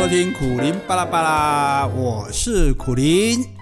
收听苦林巴拉巴拉，我是苦林。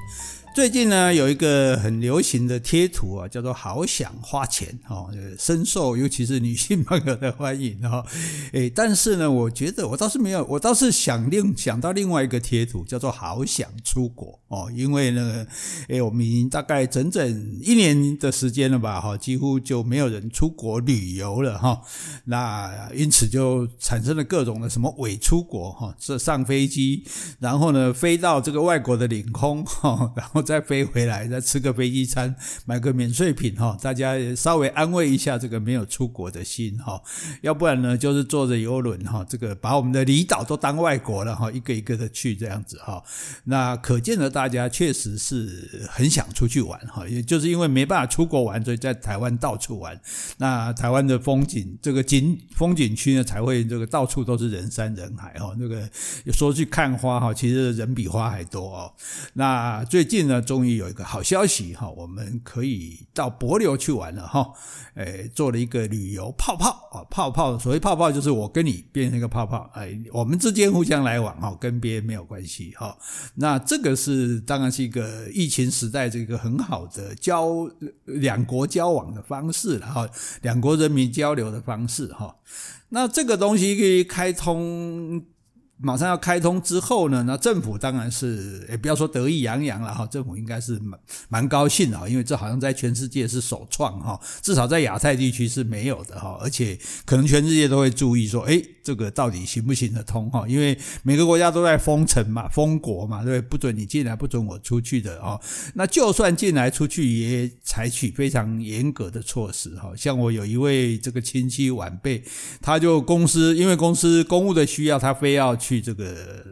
最近呢，有一个很流行的贴图啊，叫做“好想花钱”哦，深受尤其是女性朋友的欢迎哈。诶，但是呢，我觉得我倒是没有，我倒是想另想到另外一个贴图，叫做“好想出国”哦，因为呢，诶，我们已经大概整整一年的时间了吧，哈，几乎就没有人出国旅游了哈。那因此就产生了各种的什么伪出国哈，这上飞机，然后呢，飞到这个外国的领空哈，然后。再飞回来，再吃个飞机餐，买个免税品哈，大家稍微安慰一下这个没有出国的心哈。要不然呢，就是坐着游轮哈，这个把我们的离岛都当外国了哈，一个一个的去这样子哈。那可见的大家确实是很想出去玩哈，也就是因为没办法出国玩，所以在台湾到处玩。那台湾的风景，这个景风景区呢，才会这个到处都是人山人海哈。那个说去看花哈，其实人比花还多哦。那最近呢，终于有一个好消息哈，我们可以到帛琉去玩了哈。诶，做了一个旅游泡泡啊，泡泡，所谓泡泡就是我跟你变成一个泡泡，哎，我们之间互相来往哈，跟别人没有关系哈。那这个是当然是一个疫情时代这个很好的交两国交往的方式了哈，两国人民交流的方式哈。那这个东西可以开通。马上要开通之后呢，那政府当然是也不要说得意洋洋了哈，政府应该是蛮蛮高兴的，因为这好像在全世界是首创哈，至少在亚太地区是没有的哈，而且可能全世界都会注意说，诶，这个到底行不行得通哈？因为每个国家都在封城嘛，封国嘛，对不对？不准你进来，不准我出去的哦。那就算进来出去，也采取非常严格的措施哈。像我有一位这个亲戚晚辈，他就公司因为公司公务的需要，他非要去。这个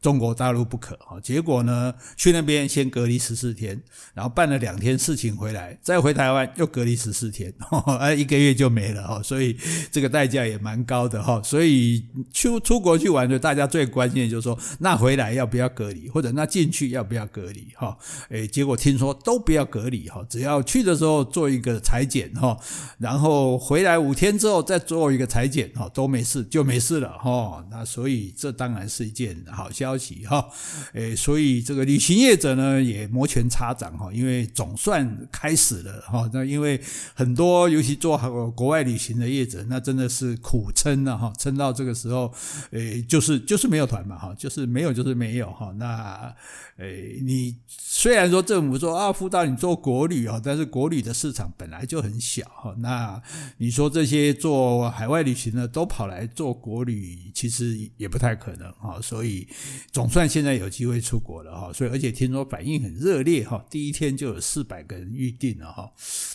中国大陆不可哈，结果呢，去那边先隔离十四天，然后办了两天事情回来，再回台湾又隔离十四天，哎，一个月就没了哈，所以这个代价也蛮高的哈，所以出出国去玩的，大家最关心的就是说，那回来要不要隔离，或者那进去要不要隔离哈？哎，结果听说都不要隔离哈，只要去的时候做一个采检哈，然后回来五天之后再做一个采检哈，都没事就没事了哈，那所以这当然是一件好消息。消息哈，诶，所以这个旅行业者呢也摩拳擦掌哈，因为总算开始了哈。那因为很多尤其做国外旅行的业者，那真的是苦撑了哈，撑到这个时候，诶，就是就是没有团嘛哈，就是没有就是没有哈。那诶，你虽然说政府说啊，辅导你做国旅啊，但是国旅的市场本来就很小哈。那你说这些做海外旅行的都跑来做国旅，其实也不太可能哈。所以。总算现在有机会出国了哈，所以而且听说反应很热烈哈，第一天就有四百个人预定了哈，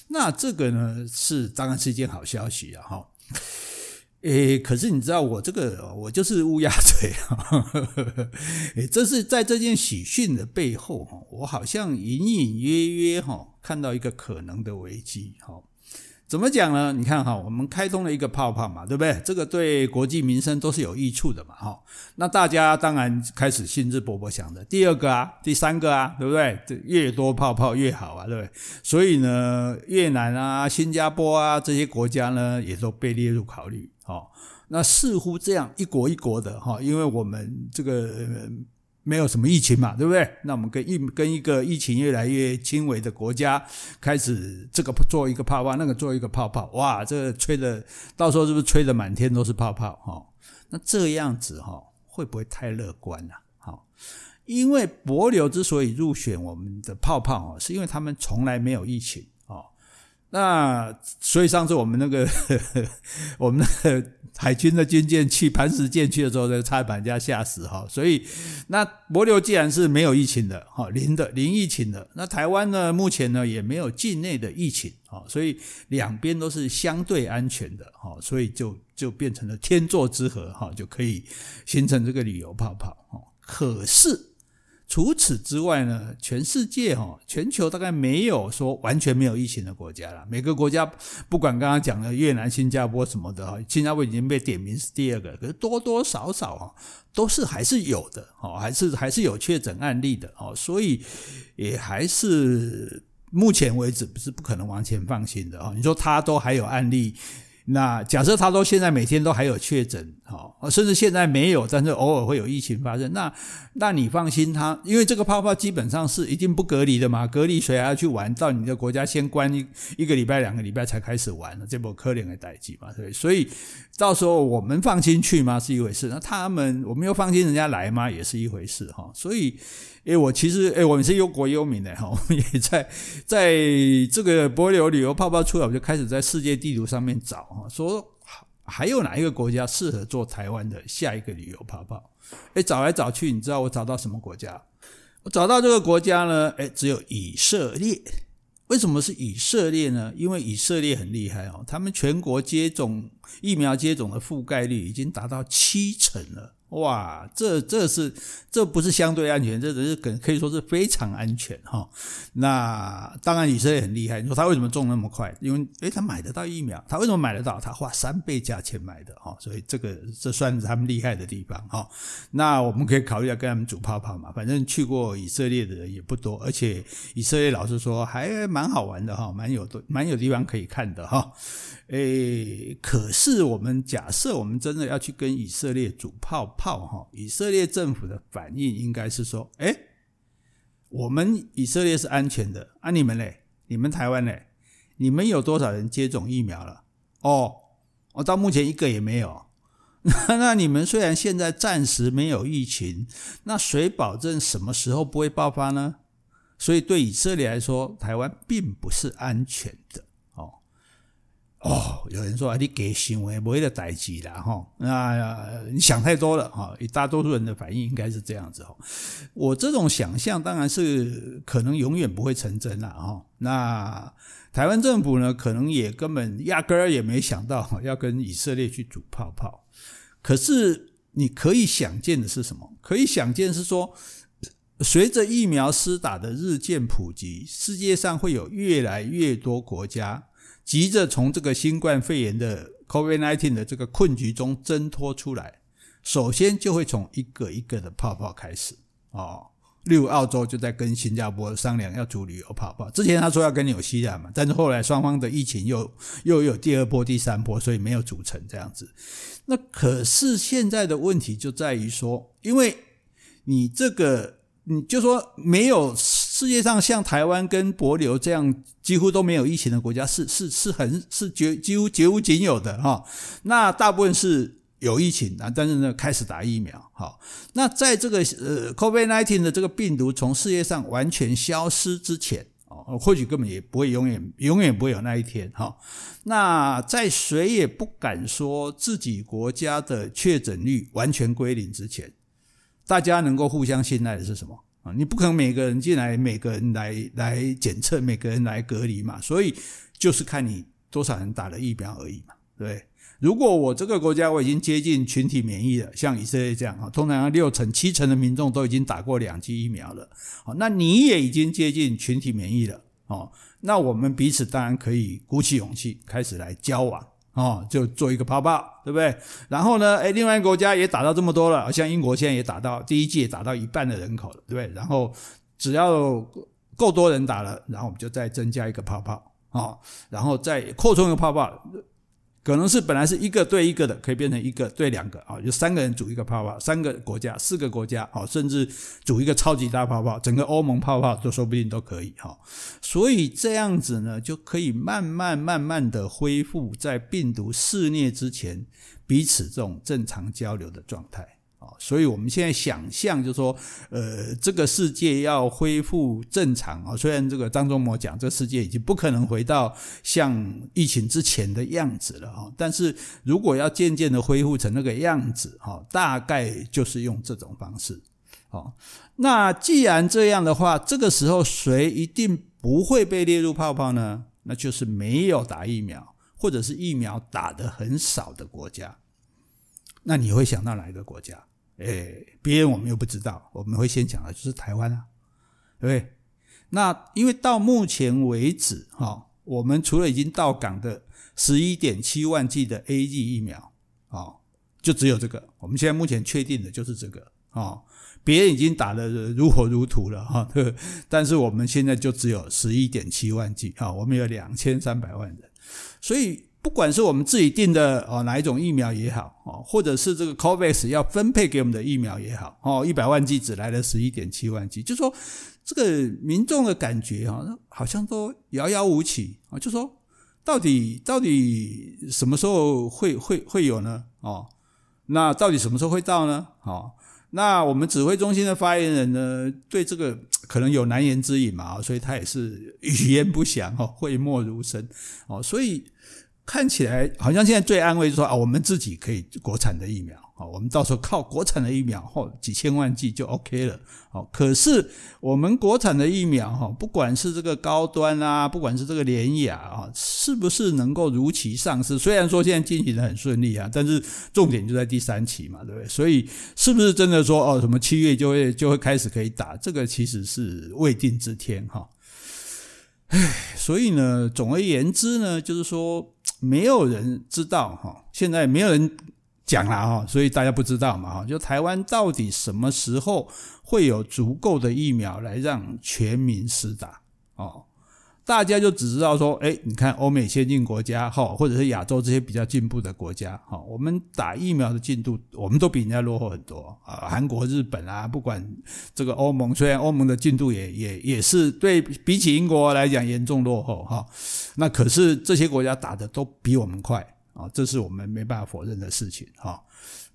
那这个呢是当然是一件好消息啊哈，诶，可是你知道我这个我就是乌鸦嘴啊，诶，这是在这件喜讯的背后哈，我好像隐隐约约哈看到一个可能的危机哈。怎么讲呢？你看哈，我们开通了一个泡泡嘛，对不对？这个对国计民生都是有益处的嘛，哈。那大家当然开始兴致勃勃想着第二个啊，第三个啊，对不对？这越多泡泡越好啊，对不对？所以呢，越南啊、新加坡啊这些国家呢，也都被列入考虑。哈，那似乎这样一国一国的哈，因为我们这个。没有什么疫情嘛，对不对？那我们跟一跟一个疫情越来越轻微的国家开始这个做一个泡泡，那个做一个泡泡，哇，这个吹的到时候是不是吹的满天都是泡泡？哈，那这样子哈，会不会太乐观了？好，因为博流之所以入选我们的泡泡哦，是因为他们从来没有疫情哦。那所以上次我们那个 我们那个海军的军舰去磐石舰去的时候，就差点把人家吓死哈。所以那帛琉既然是没有疫情的哈，零的零疫情的，那台湾呢目前呢也没有境内的疫情啊，所以两边都是相对安全的哈，所以就就变成了天作之合哈，就可以形成这个旅游泡泡哈。可是。除此之外呢，全世界哈，全球大概没有说完全没有疫情的国家了。每个国家不管刚刚讲的越南、新加坡什么的哈，新加坡已经被点名是第二个，可是多多少少哈，都是还是有的哦，还是还是有确诊案例的哦，所以也还是目前为止不是不可能完全放心的哦。你说他都还有案例。那假设他说现在每天都还有确诊，好，甚至现在没有，但是偶尔会有疫情发生，那那你放心他，因为这个泡泡基本上是一定不隔离的嘛，隔离谁还要去玩？到你的国家先关一一个礼拜、两个礼拜才开始玩，这不可怜的代际嘛，对，所以到时候我们放心去吗？是一回事，那他们我们又放心人家来吗？也是一回事哈，所以。诶，我其实诶，我们是忧国忧民的哈，我们也在在这个帛琉旅游泡泡出来，我就开始在世界地图上面找哦，说还有哪一个国家适合做台湾的下一个旅游泡泡？哎，找来找去，你知道我找到什么国家？我找到这个国家呢，哎，只有以色列。为什么是以色列呢？因为以色列很厉害哦，他们全国接种疫苗接种的覆盖率已经达到七成了。哇，这这是这不是相对安全，这只是可可以说是非常安全哈。那当然以色列很厉害，你说他为什么中那么快？因为诶他买得到疫苗，他为什么买得到？他花三倍价钱买的哈，所以这个这算是他们厉害的地方哈。那我们可以考虑要跟他们组泡泡嘛，反正去过以色列的人也不多，而且以色列老实说还蛮好玩的哈，蛮有的蛮有地方可以看的哈。诶，可是我们假设我们真的要去跟以色列组泡泡炮哈，以色列政府的反应应该是说：诶，我们以色列是安全的啊，你们嘞？你们台湾嘞？你们有多少人接种疫苗了？哦，我到目前一个也没有。那那你们虽然现在暂时没有疫情，那谁保证什么时候不会爆发呢？所以对以色列来说，台湾并不是安全的。哦，有人说啊，你给行为不会的代志啦，哈，那你想太多了哈。大多数人的反应应该是这样子哈。我这种想象当然是可能永远不会成真了哈。那台湾政府呢，可能也根本压根儿也没想到 要跟以色列去组泡泡。可是你可以想见的是什么？可以想见是说，随着疫苗施打的日渐普及，世界上会有越来越多国家。急着从这个新冠肺炎的 COVID-19 的这个困局中挣脱出来，首先就会从一个一个的泡泡开始哦。例如澳洲就在跟新加坡商量要组旅游泡泡，之前他说要跟纽西兰嘛，但是后来双方的疫情又又有第二波、第三波，所以没有组成这样子。那可是现在的问题就在于说，因为你这个，你就说没有。世界上像台湾跟帛琉这样几乎都没有疫情的国家是是是很是绝几乎绝无仅有的哈。那大部分是有疫情啊，但是呢开始打疫苗哈。那在这个呃 COVID nineteen 的这个病毒从世界上完全消失之前哦，或许根本也不会永远永远不会有那一天哈。那在谁也不敢说自己国家的确诊率完全归零之前，大家能够互相信赖的是什么？啊，你不可能每个人进来，每个人来来检测，每个人来隔离嘛，所以就是看你多少人打了疫苗而已嘛，对？如果我这个国家我已经接近群体免疫了，像以色列这样啊，通常六成、七成的民众都已经打过两剂疫苗了，好，那你也已经接近群体免疫了，哦，那我们彼此当然可以鼓起勇气开始来交往。哦，就做一个泡泡，对不对？然后呢，哎，另外一个国家也打到这么多了，像英国现在也打到第一季也打到一半的人口了，对不对？然后只要够多人打了，然后我们就再增加一个泡泡，哦，然后再扩充一个泡泡。可能是本来是一个对一个的，可以变成一个对两个啊，就三个人组一个泡泡，三个国家、四个国家，啊，甚至组一个超级大泡泡，整个欧盟泡泡都说不定都可以哈。所以这样子呢，就可以慢慢慢慢的恢复在病毒肆虐之前彼此这种正常交流的状态。所以我们现在想象，就是说，呃，这个世界要恢复正常啊。虽然这个张忠谋讲，这个世界已经不可能回到像疫情之前的样子了哈。但是如果要渐渐的恢复成那个样子，哈，大概就是用这种方式。好，那既然这样的话，这个时候谁一定不会被列入泡泡呢？那就是没有打疫苗，或者是疫苗打得很少的国家。那你会想到哪一个国家？诶，别人我们又不知道，我们会先讲的就是台湾啊，对不对？那因为到目前为止，哈，我们除了已经到港的十一点七万剂的 A G 疫苗，啊，就只有这个。我们现在目前确定的就是这个，啊，别人已经打得如火如荼了，哈，但是我们现在就只有十一点七万剂，啊，我们有两千三百万人，所以。不管是我们自己定的哦哪一种疫苗也好哦，或者是这个 COVAX 要分配给我们的疫苗也好哦，一百万剂只来了十一点七万剂，就说这个民众的感觉哈，好像都遥遥无期啊，就说到底到底什么时候会会会有呢？哦，那到底什么时候会到呢？哦，那我们指挥中心的发言人呢，对这个可能有难言之隐嘛，所以他也是语言不详哦，讳莫如深哦，所以。看起来好像现在最安慰就是说啊，我们自己可以国产的疫苗啊，我们到时候靠国产的疫苗后几千万剂就 OK 了。哦，可是我们国产的疫苗哈，不管是这个高端啊，不管是这个联雅啊，是不是能够如期上市？虽然说现在进行得很顺利啊，但是重点就在第三期嘛，对不对？所以是不是真的说哦，什么七月就会就会开始可以打？这个其实是未定之天哈。唉，所以呢，总而言之呢，就是说。没有人知道哈，现在没有人讲了哈，所以大家不知道嘛哈。就台湾到底什么时候会有足够的疫苗来让全民施打哦？大家就只知道说，哎，你看欧美先进国家哈，或者是亚洲这些比较进步的国家哈，我们打疫苗的进度，我们都比人家落后很多啊。韩国、日本啊，不管这个欧盟，虽然欧盟的进度也也也是对比起英国来讲严重落后哈，那可是这些国家打的都比我们快啊，这是我们没办法否认的事情哈。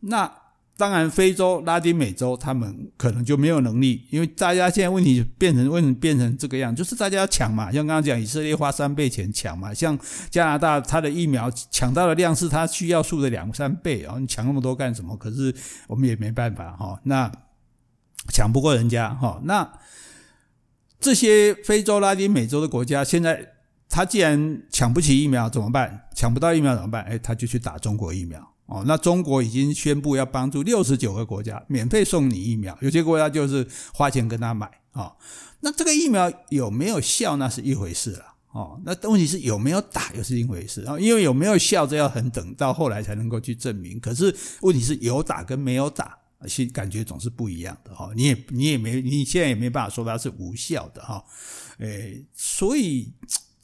那。当然，非洲、拉丁美洲他们可能就没有能力，因为大家现在问题变成问变成这个样，就是大家要抢嘛。像刚刚讲，以色列花三倍钱抢嘛，像加拿大，它的疫苗抢到的量是它需要数的两三倍啊，你抢那么多干什么？可是我们也没办法哈，那抢不过人家哈。那这些非洲、拉丁美洲的国家，现在他既然抢不起疫苗怎么办？抢不到疫苗怎么办？哎，他就去打中国疫苗。哦，那中国已经宣布要帮助六十九个国家免费送你疫苗，有些国家就是花钱跟他买啊、哦。那这个疫苗有没有效，那是一回事了。哦，那问题是有没有打又是一回事啊。因为有没有效，这要很等到后来才能够去证明。可是问题是有打跟没有打，心感觉总是不一样的哈。你也你也没你现在也没办法说它是无效的哈。诶，所以。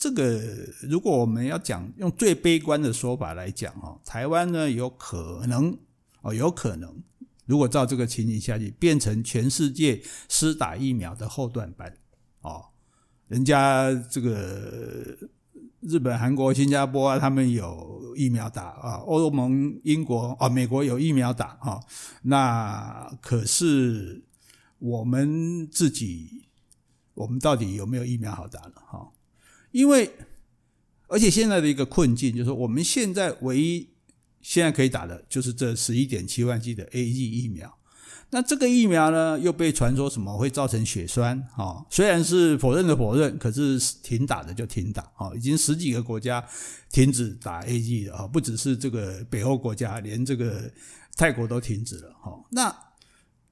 这个如果我们要讲用最悲观的说法来讲哈，台湾呢有可能哦，有可能如果照这个情形下去，变成全世界施打疫苗的后段班哦。人家这个日本、韩国、新加坡啊，他们有疫苗打啊，欧盟、英国啊，美国有疫苗打哈。那可是我们自己，我们到底有没有疫苗好打呢？哈？因为，而且现在的一个困境就是，我们现在唯一现在可以打的就是这十一点七万剂的 A G 疫苗。那这个疫苗呢，又被传说什么会造成血栓啊？虽然是否认的否认，可是停打的就停打啊！已经十几个国家停止打 A G 了啊，不只是这个北欧国家，连这个泰国都停止了哈。那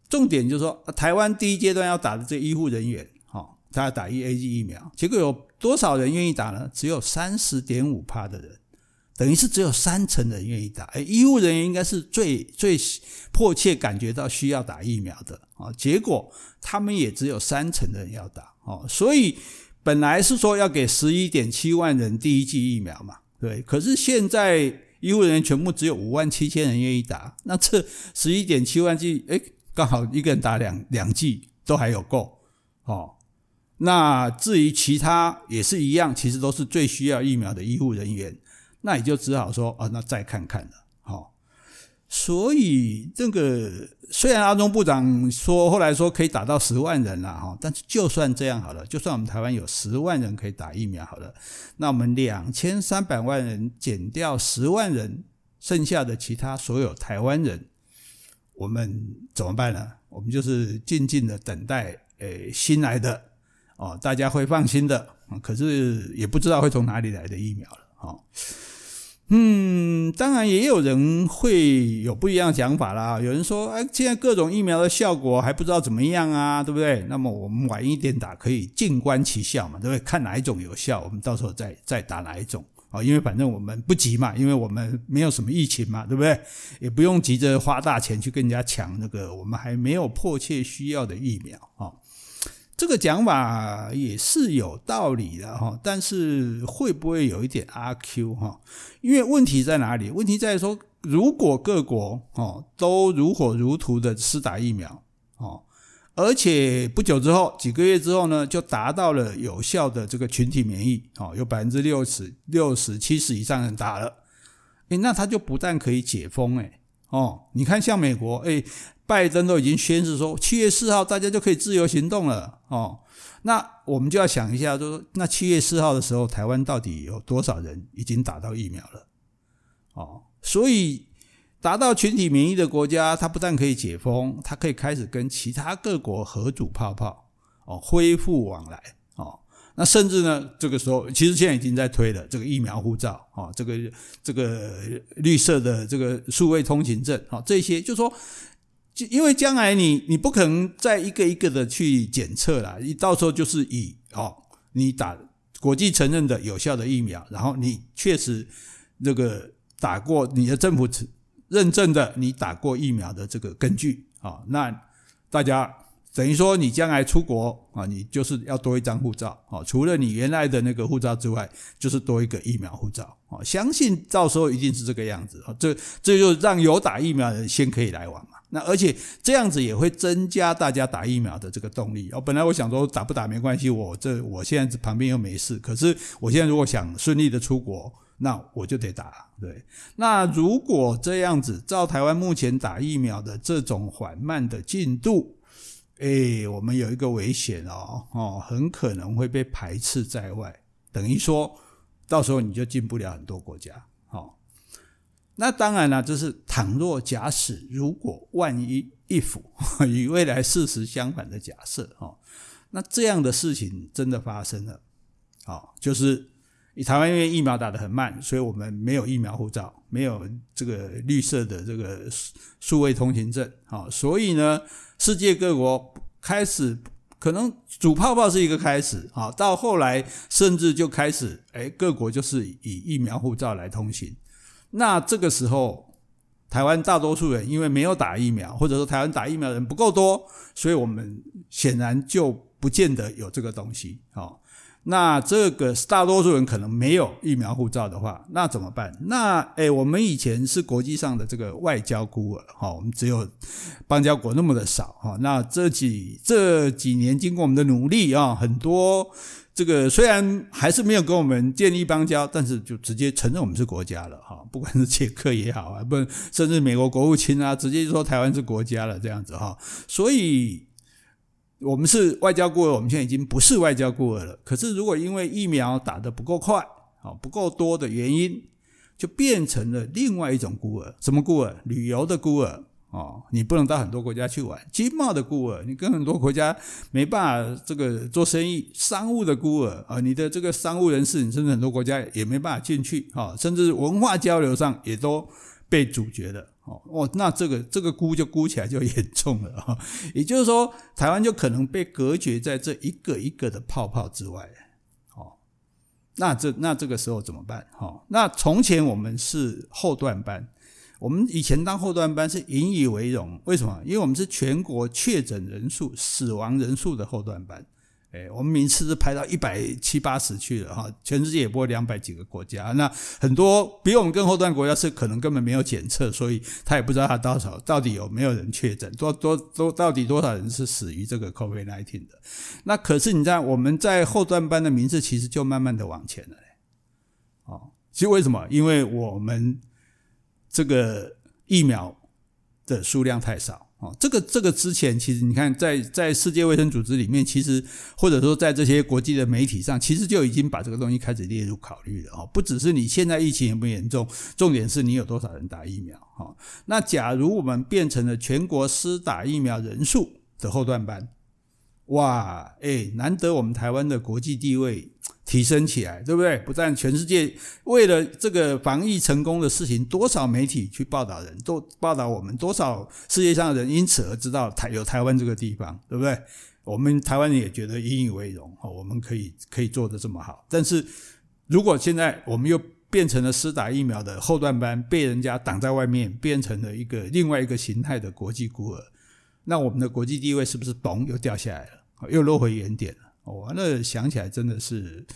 重点就是说，台湾第一阶段要打的这医护人员。他要打一 A G 疫苗，结果有多少人愿意打呢？只有三十点五趴的人，等于是只有三成的人愿意打。哎，医务人员应该是最最迫切感觉到需要打疫苗的啊，结果他们也只有三成的人要打哦。所以本来是说要给十一点七万人第一剂疫苗嘛，对。可是现在医务人员全部只有五万七千人愿意打，那这十一点七万剂，哎，刚好一个人打两两剂都还有够哦。那至于其他也是一样，其实都是最需要疫苗的医护人员，那也就只好说啊，那再看看了。好，所以这个虽然阿中部长说后来说可以打到十万人了哈，但是就算这样好了，就算我们台湾有十万人可以打疫苗好了，那我们两千三百万人减掉十万人，剩下的其他所有台湾人，我们怎么办呢？我们就是静静的等待，诶，新来的。哦，大家会放心的，可是也不知道会从哪里来的疫苗了。哦，嗯，当然也有人会有不一样的想法啦。有人说，哎，现在各种疫苗的效果还不知道怎么样啊，对不对？那么我们晚一点打，可以静观其效嘛，对不对？看哪一种有效，我们到时候再再打哪一种。哦，因为反正我们不急嘛，因为我们没有什么疫情嘛，对不对？也不用急着花大钱去跟人家抢那个我们还没有迫切需要的疫苗。哦。这个讲法也是有道理的哈，但是会不会有一点阿 Q 哈？因为问题在哪里？问题在于说，如果各国哦都如火如荼的施打疫苗哦，而且不久之后，几个月之后呢，就达到了有效的这个群体免疫哦，有百分之六十六十七十以上人打了，诶，那他就不但可以解封诶哦，你看像美国诶。拜登都已经宣示说，七月四号大家就可以自由行动了哦。那我们就要想一下，就说，那七月四号的时候，台湾到底有多少人已经打到疫苗了？哦，所以达到群体免疫的国家，它不但可以解封，它可以开始跟其他各国合组泡泡哦，恢复往来哦。那甚至呢，这个时候其实现在已经在推了这个疫苗护照哦，这个这个绿色的这个数位通行证哦，这些就说。就因为将来你你不可能再一个一个的去检测啦，你到时候就是以哦，你打国际承认的有效的疫苗，然后你确实这个打过你的政府认证的你打过疫苗的这个根据啊，那大家等于说你将来出国啊，你就是要多一张护照啊，除了你原来的那个护照之外，就是多一个疫苗护照啊，相信到时候一定是这个样子啊，这这就让有打疫苗的人先可以来往嘛。那而且这样子也会增加大家打疫苗的这个动力。哦，本来我想说打不打没关系，我这我现在旁边又没事。可是我现在如果想顺利的出国，那我就得打。对，那如果这样子，照台湾目前打疫苗的这种缓慢的进度，诶，我们有一个危险哦，哦，很可能会被排斥在外。等于说，到时候你就进不了很多国家。那当然了，这是倘若假使如果万一 if 与未来事实相反的假设哦，那这样的事情真的发生了，啊，就是台湾因为疫苗打得很慢，所以我们没有疫苗护照，没有这个绿色的这个数位通行证，啊，所以呢，世界各国开始可能煮泡泡是一个开始，啊，到后来甚至就开始，哎，各国就是以疫苗护照来通行。那这个时候，台湾大多数人因为没有打疫苗，或者说台湾打疫苗的人不够多，所以我们显然就不见得有这个东西。好，那这个大多数人可能没有疫苗护照的话，那怎么办？那诶，我们以前是国际上的这个外交孤儿，哈，我们只有邦交国那么的少，哈。那这几这几年经过我们的努力啊，很多。这个虽然还是没有跟我们建立邦交，但是就直接承认我们是国家了哈，不管是捷克也好啊，不甚至美国国务卿啊，直接就说台湾是国家了这样子哈，所以我们是外交孤儿，我们现在已经不是外交孤儿了。可是如果因为疫苗打得不够快啊，不够多的原因，就变成了另外一种孤儿，什么孤儿？旅游的孤儿。哦，你不能到很多国家去玩，经贸的孤儿，你跟很多国家没办法这个做生意，商务的孤儿啊，你的这个商务人士，你甚至很多国家也没办法进去啊，甚至文化交流上也都被阻绝了。哦，那这个这个孤就孤起来就严重了啊，也就是说，台湾就可能被隔绝在这一个一个的泡泡之外。哦，那这那这个时候怎么办？哈，那从前我们是后段班。我们以前当后段班是引以为荣，为什么？因为我们是全国确诊人数、死亡人数的后段班，哎，我们名次是排到一百七八十去了哈，全世界也不过两百几个国家，那很多比我们更后段国家是可能根本没有检测，所以他也不知道他多少到底有没有人确诊，多多多到底多少人是死于这个 COVID-19 的。那可是你知道我们在后段班的名次其实就慢慢的往前了，哦，其实为什么？因为我们。这个疫苗的数量太少哦，这个这个之前其实你看在在世界卫生组织里面，其实或者说在这些国际的媒体上，其实就已经把这个东西开始列入考虑了哦。不只是你现在疫情严不严重，重点是你有多少人打疫苗哈。那假如我们变成了全国施打疫苗人数的后段班，哇，诶，难得我们台湾的国际地位。提升起来，对不对？不但全世界为了这个防疫成功的事情，多少媒体去报道人，都报道我们，多少世界上的人因此而知道台有台湾这个地方，对不对？我们台湾人也觉得引以为荣，我们可以可以做得这么好。但是如果现在我们又变成了施打疫苗的后段班，被人家挡在外面，变成了一个另外一个形态的国际孤儿，那我们的国际地位是不是嘣又掉下来了？又落回原点了。哦，那想起来真的是。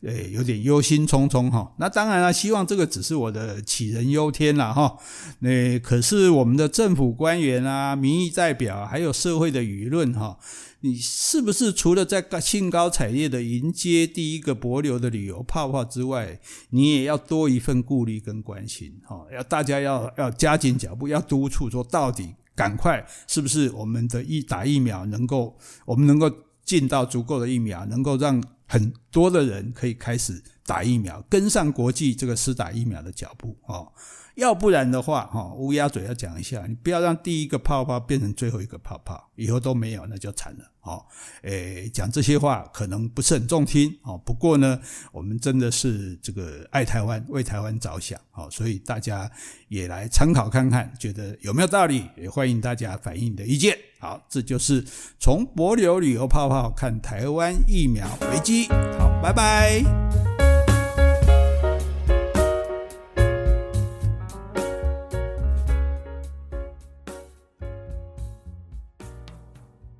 对，有点忧心忡忡哈。那当然了，希望这个只是我的杞人忧天了哈。那可是我们的政府官员啊、民意代表，还有社会的舆论哈，你是不是除了在高兴高采烈的迎接第一个帛流的旅游泡泡之外，你也要多一份顾虑跟关心哈？要大家要要加紧脚步，要督促说到底，赶快是不是我们的疫打疫苗能够，我们能够进到足够的疫苗，能够让。很多的人可以开始打疫苗，跟上国际这个施打疫苗的脚步哦。要不然的话，哈，乌鸦嘴要讲一下，你不要让第一个泡泡变成最后一个泡泡，以后都没有，那就惨了，哦。诶，讲这些话可能不是很中听，哦。不过呢，我们真的是这个爱台湾，为台湾着想，哦，所以大家也来参考看看，觉得有没有道理？也欢迎大家反映你的意见。好，这就是从柏流旅游泡泡看台湾疫苗危机。好，拜拜。